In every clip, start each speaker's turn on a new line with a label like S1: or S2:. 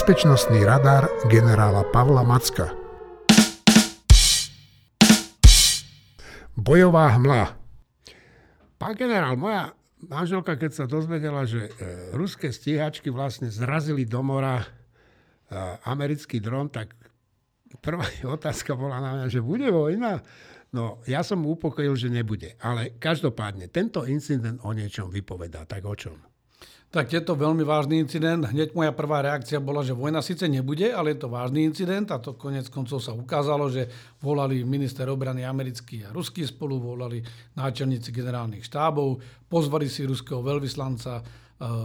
S1: bezpečnostný radar generála Pavla Macka. Bojová hmla. Pán generál, moja manželka, keď sa dozvedela, že e, ruské stíhačky vlastne zrazili do mora e, americký dron, tak prvá otázka bola na mňa, že bude vojna? No, ja som mu upokojil, že nebude. Ale každopádne, tento incident o niečom vypovedá. Tak o čom?
S2: Tak je to veľmi vážny incident. Hneď moja prvá reakcia bola, že vojna síce nebude, ale je to vážny incident a to konec koncov sa ukázalo, že volali minister obrany americký a ruský spolu, volali náčelníci generálnych štábov, pozvali si ruského veľvyslanca eh,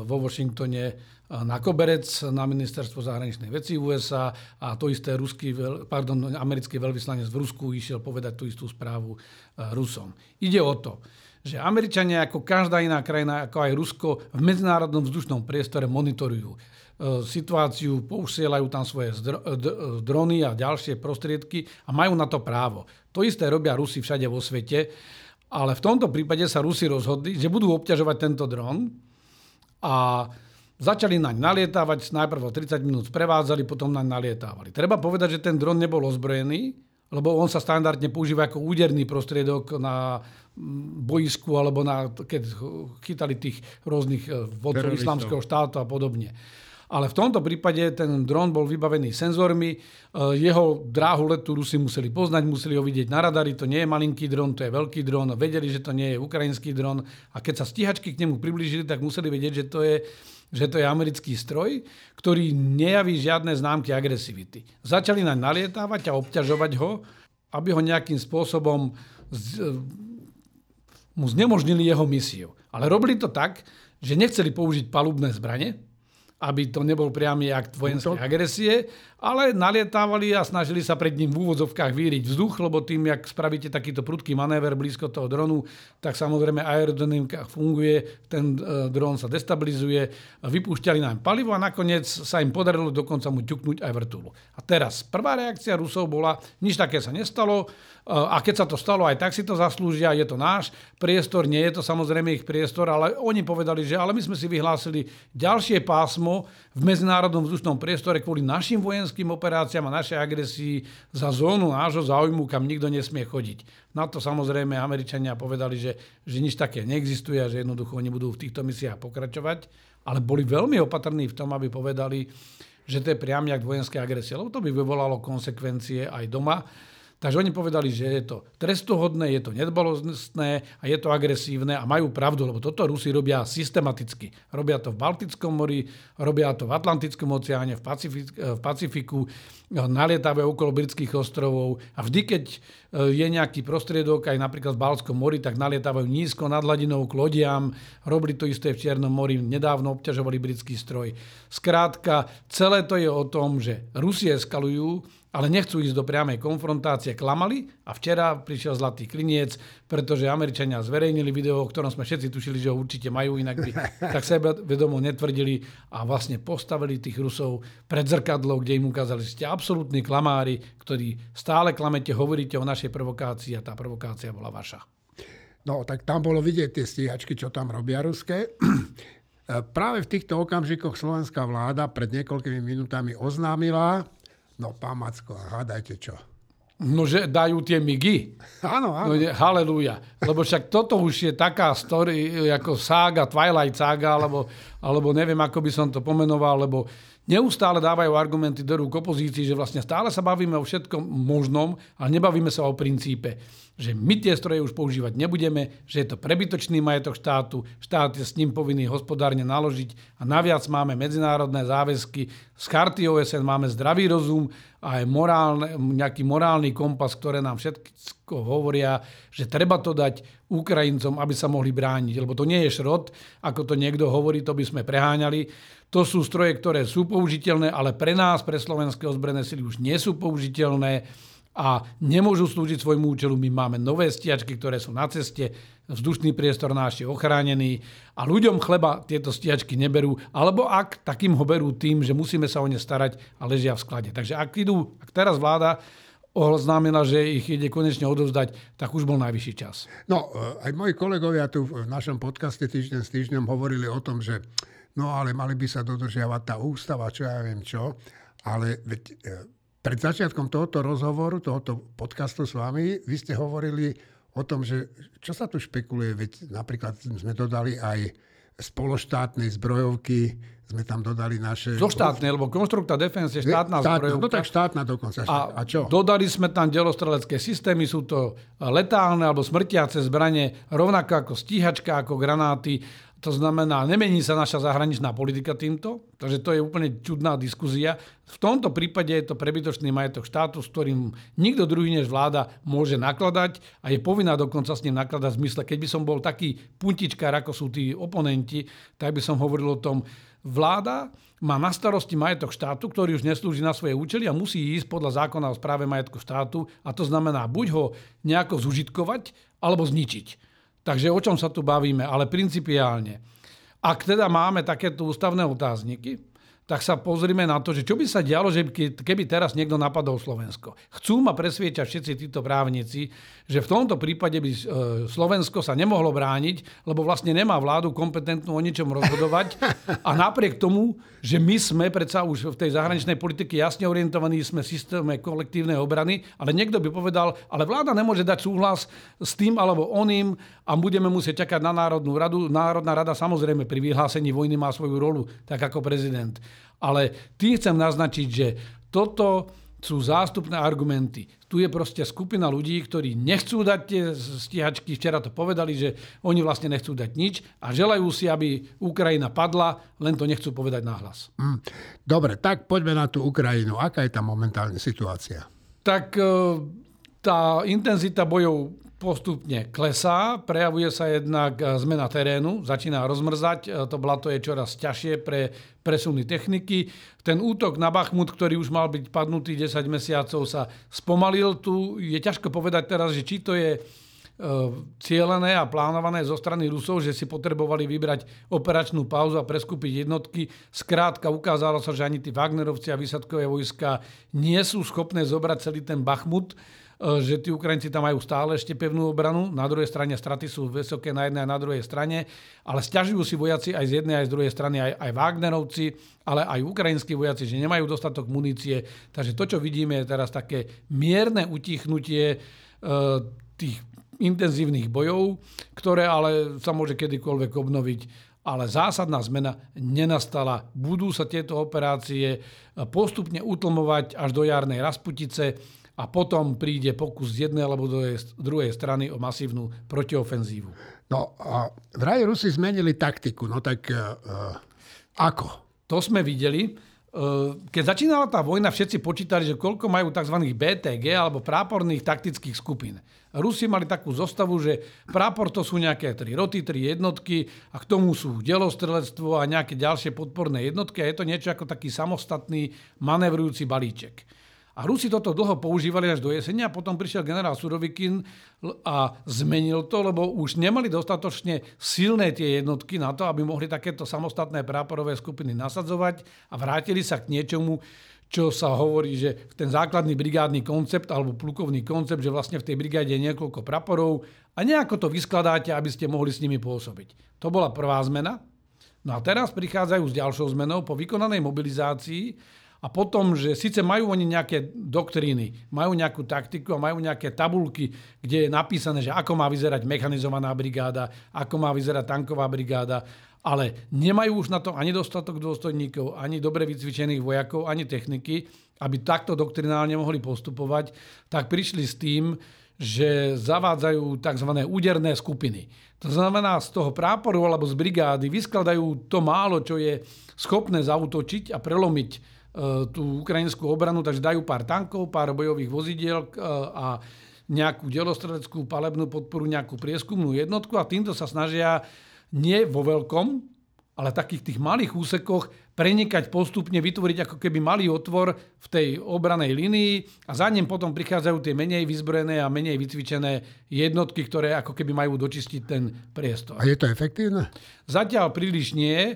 S2: vo Washingtone eh, na koberec na ministerstvo zahraničnej veci USA a to isté ruský, pardon, americký veľvyslanec v Rusku išiel povedať tú istú správu eh, Rusom. Ide o to, že Američania ako každá iná krajina, ako aj Rusko, v medzinárodnom vzdušnom priestore monitorujú e, situáciu, pousielajú tam svoje drony a ďalšie prostriedky a majú na to právo. To isté robia Rusi všade vo svete, ale v tomto prípade sa Rusi rozhodli, že budú obťažovať tento dron a začali naň nalietávať, najprv o 30 minút prevádzali, potom naň nalietávali. Treba povedať, že ten dron nebol ozbrojený, lebo on sa standardne používa ako úderný prostriedok na boisku alebo na, keď chytali tých rôznych eh, vodcov islamského štátu a podobne. Ale v tomto prípade ten dron bol vybavený senzormi, eh, jeho dráhu letu Rusi museli poznať, museli ho vidieť na radari, to nie je malinký dron, to je veľký dron, vedeli, že to nie je ukrajinský dron. A keď sa stíhačky k nemu priblížili, tak museli vedieť, že to je že to je americký stroj, ktorý nejaví žiadne známky agresivity. Začali naň nalietávať a obťažovať ho, aby ho nejakým spôsobom z, mu znemožnili jeho misiu. Ale robili to tak, že nechceli použiť palubné zbranie, aby to nebol priamy akt vojenskej agresie, ale nalietávali a snažili sa pred ním v úvodzovkách víriť vzduch, lebo tým, jak spravíte takýto prudký manéver blízko toho dronu, tak samozrejme aerodynamika funguje, ten e, dron sa destabilizuje, vypúšťali nám palivo a nakoniec sa im podarilo dokonca mu ťuknúť aj vrtulu. A teraz prvá reakcia Rusov bola, nič také sa nestalo, e, a keď sa to stalo, aj tak si to zaslúžia, je to náš priestor, nie je to samozrejme ich priestor, ale oni povedali, že ale my sme si vyhlásili ďalšie pásmo v medzinárodnom vzdušnom priestore kvôli našim vojenským operáciám a našej agresii za zónu nášho záujmu, kam nikto nesmie chodiť. Na to samozrejme Američania povedali, že, že nič také neexistuje a že jednoducho oni budú v týchto misiách pokračovať, ale boli veľmi opatrní v tom, aby povedali, že to je priamy akt vojenskej agresie, lebo to by vyvolalo konsekvencie aj doma. Takže oni povedali, že je to trestohodné, je to nedbalostné a je to agresívne a majú pravdu, lebo toto Rusi robia systematicky. Robia to v Baltickom mori, robia to v Atlantickom oceáne, v, Pacifik, v Pacifiku, nalietavé okolo britských ostrovov a vždy, keď e, je nejaký prostriedok aj napríklad v Balskom mori, tak nalietávajú nízko nad hladinou k lodiam. Robili to isté v Čiernom mori, nedávno obťažovali britský stroj. Skrátka, celé to je o tom, že Rusie eskalujú, ale nechcú ísť do priamej konfrontácie, klamali a včera prišiel zlatý kliniec, pretože Američania zverejnili video, o ktorom sme všetci tušili, že ho určite majú, inak by tak sebe vedomo netvrdili a vlastne postavili tých Rusov pred zrkadlo, kde im ukázali, že ste absolútni klamári, ktorí stále klamete, hovoríte o našej provokácii a tá provokácia bola vaša.
S1: No, tak tam bolo vidieť tie stíhačky, čo tam robia ruské. Práve v týchto okamžikoch slovenská vláda pred niekoľkými minútami oznámila, No, pán Macko, hádajte čo.
S2: No, že dajú tie migy.
S1: Áno, áno.
S2: No, halleluja. Lebo však toto už je taká story, ako sága, Twilight sága, alebo, alebo neviem, ako by som to pomenoval, lebo neustále dávajú argumenty do rúk opozícii, že vlastne stále sa bavíme o všetkom možnom, ale nebavíme sa o princípe že my tie stroje už používať nebudeme, že je to prebytočný majetok štátu, štát je s ním povinný hospodárne naložiť a naviac máme medzinárodné záväzky, z charty OSN máme zdravý rozum a aj morálne, nejaký morálny kompas, ktoré nám všetko hovoria, že treba to dať Ukrajincom, aby sa mohli brániť. Lebo to nie je šrot, ako to niekto hovorí, to by sme preháňali. To sú stroje, ktoré sú použiteľné, ale pre nás, pre slovenské ozbrojené sily už nie sú použiteľné a nemôžu slúžiť svojmu účelu. My máme nové stiačky, ktoré sú na ceste, vzdušný priestor náš je ochránený a ľuďom chleba tieto stiačky neberú, alebo ak takým ho berú tým, že musíme sa o ne starať a ležia v sklade. Takže ak idú, ak teraz vláda oznámila, že ich ide konečne odovzdať, tak už bol najvyšší čas.
S1: No, aj moji kolegovia tu v našom podcaste Týždeň s týždňom hovorili o tom, že no ale mali by sa dodržiavať tá ústava, čo ja viem čo. Ale veď, e, pred začiatkom tohoto rozhovoru, tohoto podcastu s vami, vy ste hovorili o tom, že čo sa tu špekuluje, veď napríklad sme dodali aj spološtátnej zbrojovky, sme tam dodali naše...
S2: Zo štátnej, lebo konstrukta Defense je štátna, štátna zbrojovka.
S1: No tak štátna dokonca.
S2: A,
S1: a čo?
S2: dodali sme tam delostrelecké systémy, sú to letálne alebo smrtiace zbranie, rovnako ako stíhačka, ako granáty. To znamená, nemení sa naša zahraničná politika týmto, takže to je úplne čudná diskuzia. V tomto prípade je to prebytočný majetok štátu, s ktorým nikto druhý než vláda môže nakladať a je povinná dokonca s ním nakladať v zmysle. Keď by som bol taký puntičkár, ako sú tí oponenti, tak by som hovoril o tom, vláda má na starosti majetok štátu, ktorý už neslúži na svoje účely a musí ísť podľa zákona o správe majetku štátu a to znamená buď ho nejako zužitkovať alebo zničiť. Takže o čom sa tu bavíme, ale principiálne. Ak teda máme takéto ústavné otázniky, tak sa pozrime na to, že čo by sa dialo, že keby teraz niekto napadol Slovensko. Chcú ma presviečať všetci títo právnici, že v tomto prípade by e, Slovensko sa nemohlo brániť, lebo vlastne nemá vládu kompetentnú o ničom rozhodovať. A napriek tomu, že my sme predsa už v tej zahraničnej politike jasne orientovaní, sme systéme kolektívnej obrany, ale niekto by povedal, ale vláda nemôže dať súhlas s tým alebo oným a budeme musieť čakať na Národnú radu. Národná rada samozrejme pri vyhlásení vojny má svoju rolu, tak ako prezident. Ale tým chcem naznačiť, že toto sú zástupné argumenty. Tu je proste skupina ľudí, ktorí nechcú dať tie stíhačky, včera to povedali, že oni vlastne nechcú dať nič a želajú si, aby Ukrajina padla, len to nechcú povedať nahlas. Mm.
S1: Dobre, tak poďme na tú Ukrajinu. Aká je tam momentálne situácia?
S2: Tak e, tá intenzita bojov postupne klesá, prejavuje sa jednak e, zmena terénu, začína rozmrzať, e, to blato je čoraz ťažšie pre presuny techniky. Ten útok na Bachmut, ktorý už mal byť padnutý 10 mesiacov, sa spomalil. Tu je ťažko povedať teraz, že či to je e, cieľené a plánované zo strany Rusov, že si potrebovali vybrať operačnú pauzu a preskúpiť jednotky. Skrátka ukázalo sa, že ani tí Wagnerovci a výsadkové vojska nie sú schopné zobrať celý ten Bachmut že tí Ukrajinci tam majú stále ešte pevnú obranu. Na druhej strane straty sú vysoké na jednej a na druhej strane, ale stiažujú si vojaci aj z jednej aj z druhej strany, aj, aj Wagnerovci, ale aj ukrajinskí vojaci, že nemajú dostatok munície. Takže to, čo vidíme, je teraz také mierne utichnutie e, tých intenzívnych bojov, ktoré ale sa môže kedykoľvek obnoviť ale zásadná zmena nenastala. Budú sa tieto operácie postupne utlmovať až do jarnej Rasputice a potom príde pokus z jednej alebo druhej strany o masívnu protiofenzívu.
S1: No a vraj Rusi zmenili taktiku, no tak uh, ako?
S2: To sme videli. Uh, keď začínala tá vojna, všetci počítali, že koľko majú tzv. BTG alebo práporných taktických skupín. Rusi mali takú zostavu, že prápor to sú nejaké tri roty, tri jednotky a k tomu sú delostrelectvo a nejaké ďalšie podporné jednotky a je to niečo ako taký samostatný manevrujúci balíček. A Rusi toto dlho používali až do jesenia a potom prišiel generál Surovikin a zmenil to, lebo už nemali dostatočne silné tie jednotky na to, aby mohli takéto samostatné práporové skupiny nasadzovať a vrátili sa k niečomu, čo sa hovorí, že ten základný brigádny koncept alebo plukovný koncept, že vlastne v tej brigáde je niekoľko praporov a nejako to vyskladáte, aby ste mohli s nimi pôsobiť. To bola prvá zmena. No a teraz prichádzajú s ďalšou zmenou po vykonanej mobilizácii a potom, že síce majú oni nejaké doktríny, majú nejakú taktiku a majú nejaké tabulky, kde je napísané, že ako má vyzerať mechanizovaná brigáda, ako má vyzerať tanková brigáda, ale nemajú už na to ani dostatok dôstojníkov, ani dobre vycvičených vojakov, ani techniky, aby takto doktrinálne mohli postupovať, tak prišli s tým, že zavádzajú tzv. úderné skupiny. To znamená, z toho práporu alebo z brigády vyskladajú to málo, čo je schopné zautočiť a prelomiť tú ukrajinskú obranu, takže dajú pár tankov, pár bojových vozidiel e, a nejakú delostreleckú palebnú podporu, nejakú prieskumnú jednotku a týmto sa snažia nie vo veľkom, ale takých tých malých úsekoch prenikať postupne, vytvoriť ako keby malý otvor v tej obranej línii a za ním potom prichádzajú tie menej vyzbrojené a menej vycvičené jednotky, ktoré ako keby majú dočistiť ten priestor.
S1: A je to efektívne?
S2: Zatiaľ príliš nie. E,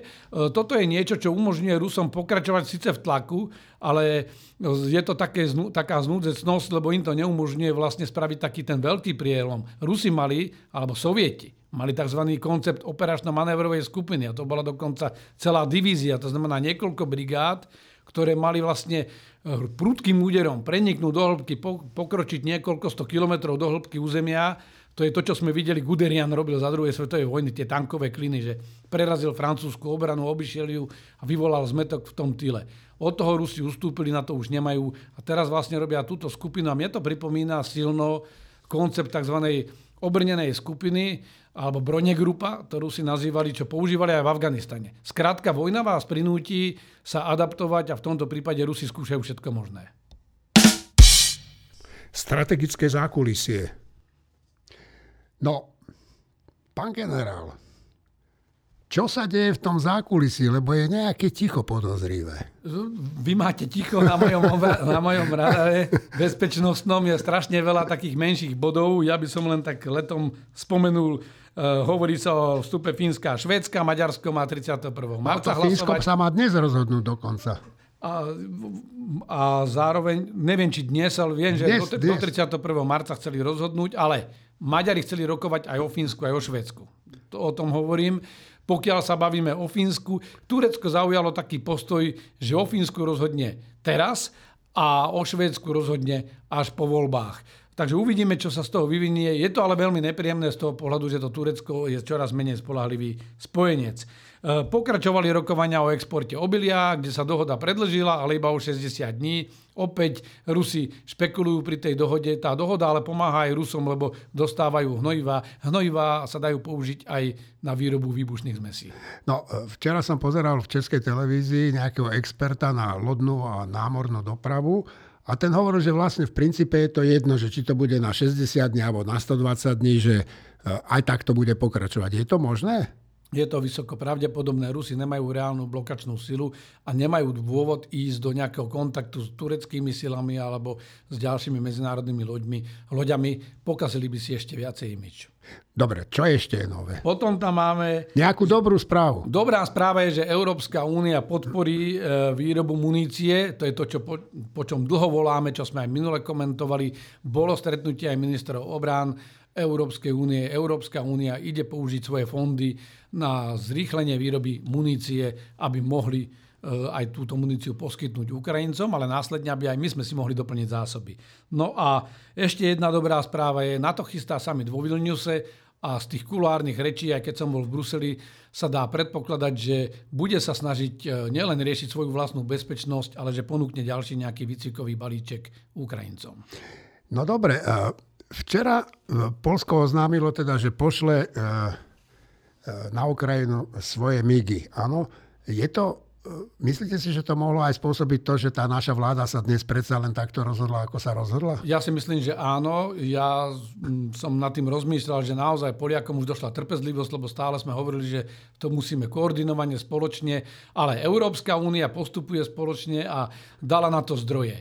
S2: toto je niečo, čo umožňuje Rusom pokračovať síce v tlaku, ale je to také, taká znúdzecnosť, lebo im to neumožňuje vlastne spraviť taký ten veľký prielom. Rusi mali, alebo Sovieti, Mali tzv. koncept operačno-manévrovej skupiny a to bola dokonca celá divízia, to znamená niekoľko brigád, ktoré mali vlastne eh, prudkým úderom preniknúť do hĺbky, pokročiť niekoľko sto kilometrov do hĺbky územia. To je to, čo sme videli, Guderian robil za druhej svetovej vojny, tie tankové kliny, že prerazil francúzsku obranu, obišiel ju a vyvolal zmetok v tom tyle. Od toho Rusi ustúpili, na to už nemajú a teraz vlastne robia túto skupinu a mne to pripomína silno koncept tzv. obrnenej skupiny, alebo Bronegrupa, ktorú si nazývali, čo používali aj v Afganistane. Skrátka, vojna vás prinúti sa adaptovať a v tomto prípade Rusi skúšajú všetko možné.
S1: Strategické zákulisie. No, pán generál, čo sa deje v tom zákulisí, lebo je nejaké ticho podozrivé.
S2: Vy máte ticho na mojom, na mojom radare bezpečnostnom, je strašne veľa takých menších bodov. Ja by som len tak letom spomenul Uh, hovorí sa o vstupe Fínska a Švédska, Maďarsko má 31. marca
S1: hlasovať. Fínsko sa má dnes rozhodnúť dokonca.
S2: A, a zároveň, neviem či dnes, ale viem, že dnes, do, dnes. do 31. marca chceli rozhodnúť, ale Maďari chceli rokovať aj o Fínsku, aj o Švédsku. To, o tom hovorím. Pokiaľ sa bavíme o Fínsku, Turecko zaujalo taký postoj, že o Fínsku rozhodne teraz a o Švédsku rozhodne až po voľbách. Takže uvidíme, čo sa z toho vyvinie. Je to ale veľmi nepríjemné z toho pohľadu, že to Turecko je čoraz menej spolahlivý spojenec. E, pokračovali rokovania o exporte obilia, kde sa dohoda predlžila, ale iba o 60 dní. Opäť Rusi špekulujú pri tej dohode. Tá dohoda ale pomáha aj Rusom, lebo dostávajú hnojiva. Hnojiva sa dajú použiť aj na výrobu výbušných zmesí.
S1: No, e, včera som pozeral v českej televízii nejakého experta na lodnú a námornú dopravu a ten hovoril, že vlastne v princípe je to jedno, že či to bude na 60 dní alebo na 120 dní, že eh, aj tak to bude pokračovať. Je to možné?
S2: Je to vysoko pravdepodobné. Rusi nemajú reálnu blokačnú silu a nemajú dôvod ísť do nejakého kontaktu s tureckými silami alebo s ďalšími medzinárodnými loďmi, loďami. Pokazili by si ešte viacej imič.
S1: Dobre, čo ešte je nové?
S2: Potom tam máme...
S1: Nejakú dobrú správu.
S2: Dobrá správa je, že Európska únia podporí e, výrobu munície. To je to, čo po, po čom dlho voláme, čo sme aj minule komentovali. Bolo stretnutie aj ministrov obrán Európskej únie. Európska únia ide použiť svoje fondy na zrýchlenie výroby munície, aby mohli e, aj túto muníciu poskytnúť Ukrajincom, ale následne, aby aj my sme si mohli doplniť zásoby. No a ešte jedna dobrá správa je, na to chystá summit vo Vilniuse a z tých kulárnych rečí, aj keď som bol v Bruseli, sa dá predpokladať, že bude sa snažiť e, nielen riešiť svoju vlastnú bezpečnosť, ale že ponúkne ďalší nejaký výcvikový balíček Ukrajincom.
S1: No dobre, včera e, Polsko oznámilo teda, že pošle na Ukrajinu svoje migy. Áno, je to Myslíte si, že to mohlo aj spôsobiť to, že tá naša vláda sa dnes predsa len takto rozhodla, ako sa rozhodla?
S2: Ja si myslím, že áno. Ja som nad tým rozmýšľal, že naozaj Poliakom už došla trpezlivosť, lebo stále sme hovorili, že to musíme koordinovane, spoločne, ale Európska únia postupuje spoločne a dala na to zdroje.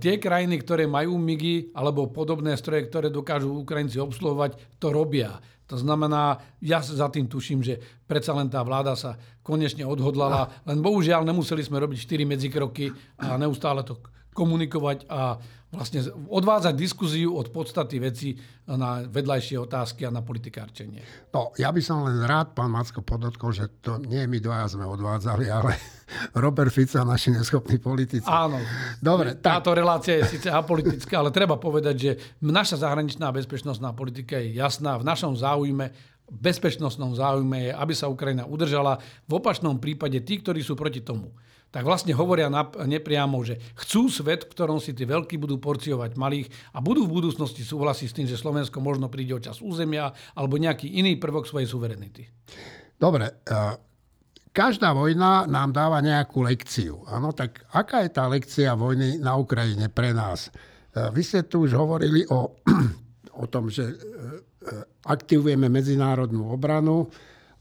S2: Tie krajiny, ktoré majú MIGy alebo podobné stroje, ktoré dokážu Ukrajinci obsluhovať, to robia. To znamená, ja za tým tuším, že predsa len tá vláda sa konečne odhodlala, len bohužiaľ nemuseli sme robiť 4 medzikroky a neustále to komunikovať a vlastne odvádzať diskuziu od podstaty veci na vedľajšie otázky a na politikárčenie.
S1: No, ja by som len rád, pán Macko, podotkol, že to nie my dvaja sme odvádzali, ale Robert Fico a naši neschopní politici.
S2: Áno. Dobre, táto tak. relácia je síce apolitická, ale treba povedať, že naša zahraničná bezpečnostná politika je jasná. V našom záujme bezpečnostnom záujme je, aby sa Ukrajina udržala. V opačnom prípade tí, ktorí sú proti tomu, tak vlastne hovoria nepriamo, že chcú svet, v ktorom si tí veľkí budú porciovať malých a budú v budúcnosti súhlasiť s tým, že Slovensko možno príde o čas územia alebo nejaký iný prvok svojej suverenity.
S1: Dobre, každá vojna nám dáva nejakú lekciu. Áno, tak aká je tá lekcia vojny na Ukrajine pre nás? Vy ste tu už hovorili o, o tom, že e, e, aktivujeme medzinárodnú obranu,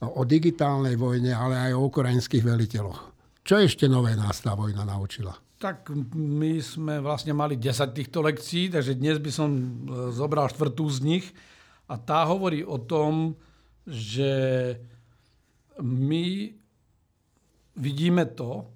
S1: o digitálnej vojne, ale aj o ukrajinských veliteľoch. Čo ešte nové nás tá vojna naučila?
S2: Tak my sme vlastne mali 10 týchto lekcií, takže dnes by som e, zobral štvrtú z nich. A tá hovorí o tom, že my vidíme to,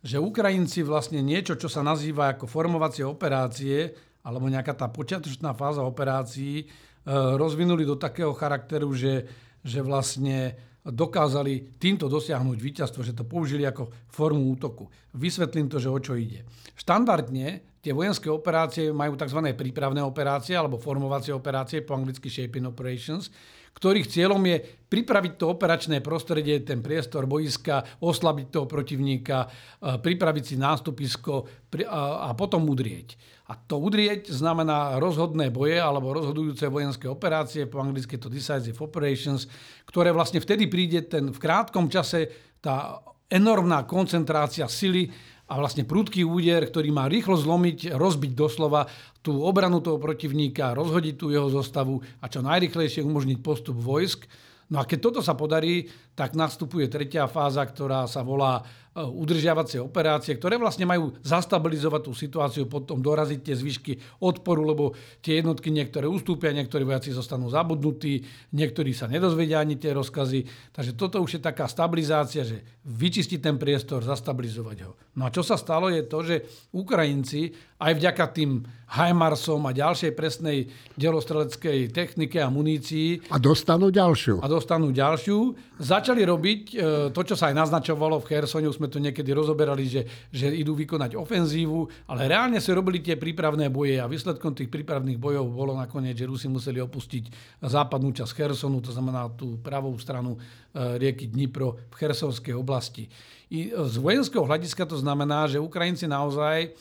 S2: že Ukrajinci vlastne niečo, čo sa nazýva ako formovacie operácie, alebo nejaká tá počiatočná fáza operácií, e, rozvinuli do takého charakteru, že že vlastne dokázali týmto dosiahnuť víťazstvo, že to použili ako formu útoku. Vysvetlím to, že o čo ide. Štandardne tie vojenské operácie majú tzv. prípravné operácie alebo formovacie operácie, po anglicky shaping operations, ktorých cieľom je pripraviť to operačné prostredie, ten priestor boiska, oslabiť toho protivníka, pripraviť si nástupisko a potom udrieť. A to udrieť znamená rozhodné boje alebo rozhodujúce vojenské operácie, po anglicky to decisive operations, ktoré vlastne vtedy príde ten v krátkom čase tá enormná koncentrácia sily a vlastne prudký úder, ktorý má rýchlo zlomiť, rozbiť doslova tú obranu toho protivníka, rozhodiť tú jeho zostavu a čo najrychlejšie umožniť postup vojsk. No a keď toto sa podarí, tak nastupuje tretia fáza, ktorá sa volá udržiavacie operácie, ktoré vlastne majú zastabilizovať tú situáciu, potom doraziť tie zvyšky odporu, lebo tie jednotky niektoré ustúpia, niektorí vojaci zostanú zabudnutí, niektorí sa nedozvedia ani tie rozkazy. Takže toto už je taká stabilizácia, že vyčistiť ten priestor, zastabilizovať ho. No a čo sa stalo je to, že Ukrajinci aj vďaka tým Heimarsom a ďalšej presnej delostreleckej technike a munícii.
S1: A dostanú ďalšiu.
S2: A dostanú ďalšiu. Začali robiť e, to, čo sa aj naznačovalo v Chersone, sme to niekedy rozoberali, že, že idú vykonať ofenzívu, ale reálne sa robili tie prípravné boje a výsledkom tých prípravných bojov bolo nakoniec, že Rusi museli opustiť západnú časť Chersonu, to znamená tú pravú stranu e, rieky Dnipro v Chersonskej oblasti. I z vojenského hľadiska to znamená, že Ukrajinci naozaj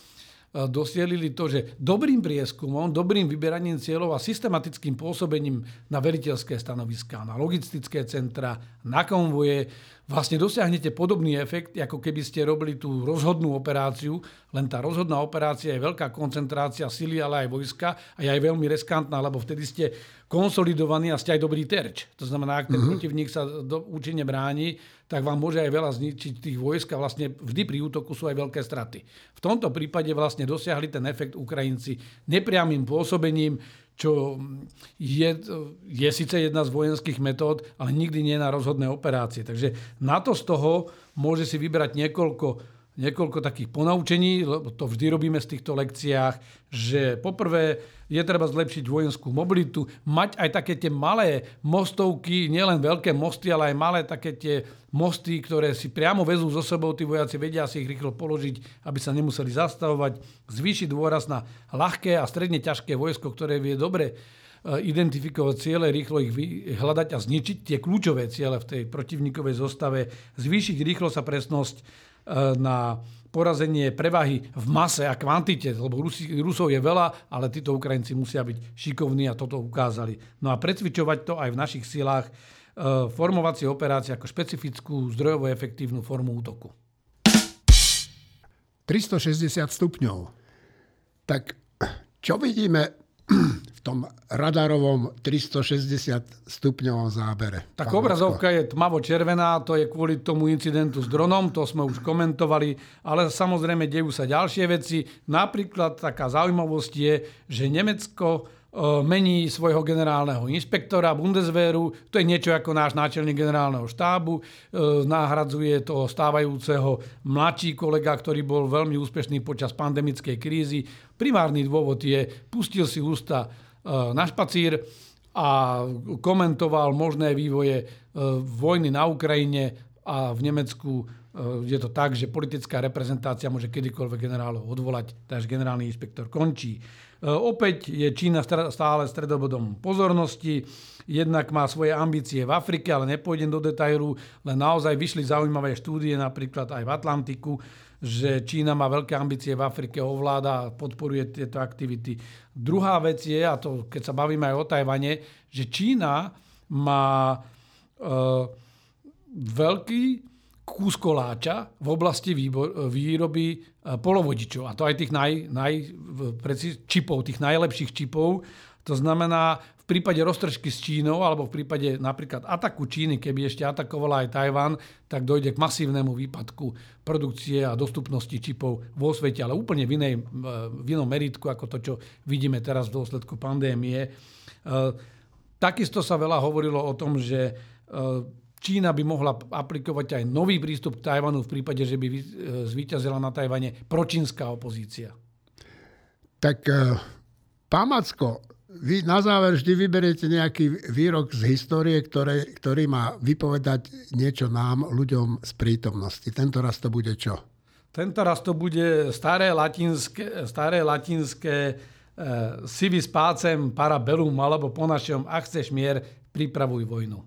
S2: dosielili to, že dobrým prieskumom, dobrým vyberaním cieľov a systematickým pôsobením na veliteľské stanoviská, na logistické centra, na konvoje, vlastne dosiahnete podobný efekt, ako keby ste robili tú rozhodnú operáciu, len tá rozhodná operácia je veľká koncentrácia sily, ale aj vojska a je aj veľmi riskantná, lebo vtedy ste konsolidovaní a ste aj dobrý terč. To znamená, ak ten uh-huh. protivník sa do, účinne bráni, tak vám môže aj veľa zničiť tých vojsk a vlastne vždy pri útoku sú aj veľké straty. V tomto prípade vlastne dosiahli ten efekt Ukrajinci nepriamým pôsobením, čo je, je síce jedna z vojenských metód, ale nikdy nie na rozhodné operácie. Takže na to z toho môže si vybrať niekoľko niekoľko takých ponaučení, lebo to vždy robíme v týchto lekciách, že poprvé je treba zlepšiť vojenskú mobilitu, mať aj také tie malé mostovky, nielen veľké mosty, ale aj malé také tie mosty, ktoré si priamo vezú so sebou, tí vojaci vedia si ich rýchlo položiť, aby sa nemuseli zastavovať, zvýšiť dôraz na ľahké a stredne ťažké vojsko, ktoré vie dobre e, identifikovať ciele, rýchlo ich hľadať a zničiť tie kľúčové ciele v tej protivníkovej zostave, zvýšiť rýchlo sa presnosť na porazenie prevahy v mase a kvantite, lebo Rusi, Rusov je veľa, ale títo Ukrajinci musia byť šikovní a toto ukázali. No a precvičovať to aj v našich silách, e, formovacie operácie ako špecifickú zdrojovo efektívnu formu útoku.
S1: 360 stupňov. Tak čo vidíme v tom radarovom 360 stupňovom zábere.
S2: Tak obrazovka je tmavo-červená, to je kvôli tomu incidentu s dronom, to sme už komentovali, ale samozrejme dejú sa ďalšie veci. Napríklad taká zaujímavosť je, že Nemecko mení svojho generálneho inšpektora Bundeswehru, to je niečo ako náš náčelník generálneho štábu, e, nahradzuje toho stávajúceho mladší kolega, ktorý bol veľmi úspešný počas pandemickej krízy, Primárny dôvod je, pustil si ústa e, na špacír a komentoval možné vývoje e, vojny na Ukrajine a v Nemecku je to tak, že politická reprezentácia môže kedykoľvek generálov odvolať, takže generálny inšpektor končí. Opäť je Čína stále stredobodom pozornosti, jednak má svoje ambície v Afrike, ale nepôjdem do detailu, len naozaj vyšli zaujímavé štúdie napríklad aj v Atlantiku, že Čína má veľké ambície v Afrike, ovláda a podporuje tieto aktivity. Druhá vec je, a to keď sa bavíme aj o Tajvane, že Čína má e, veľký kus koláča v oblasti výroby e, polovodičov. A to aj tých naj, naj, čipov, tých najlepších čipov. To znamená, prípade roztržky s Čínou alebo v prípade napríklad ataku Číny, keby ešte atakovala aj Tajván, tak dojde k masívnemu výpadku produkcie a dostupnosti čipov vo svete, ale úplne v, inej, v inom meritku ako to, čo vidíme teraz v dôsledku pandémie. E, takisto sa veľa hovorilo o tom, že e, Čína by mohla aplikovať aj nový prístup k Tajvanu v prípade, že by e, zvíťazila na Tajvane pročínska opozícia.
S1: Tak pán Macko, Vy na záver vždy vyberiete nejaký výrok z histórie, ktoré, ktorý má vypovedať niečo nám, ľuďom z prítomnosti. Tento raz to bude čo?
S2: Tento raz to bude staré latinské, staré latinské e, si vyspácem para bellum, alebo po našom, ak chceš mier, pripravuj vojnu.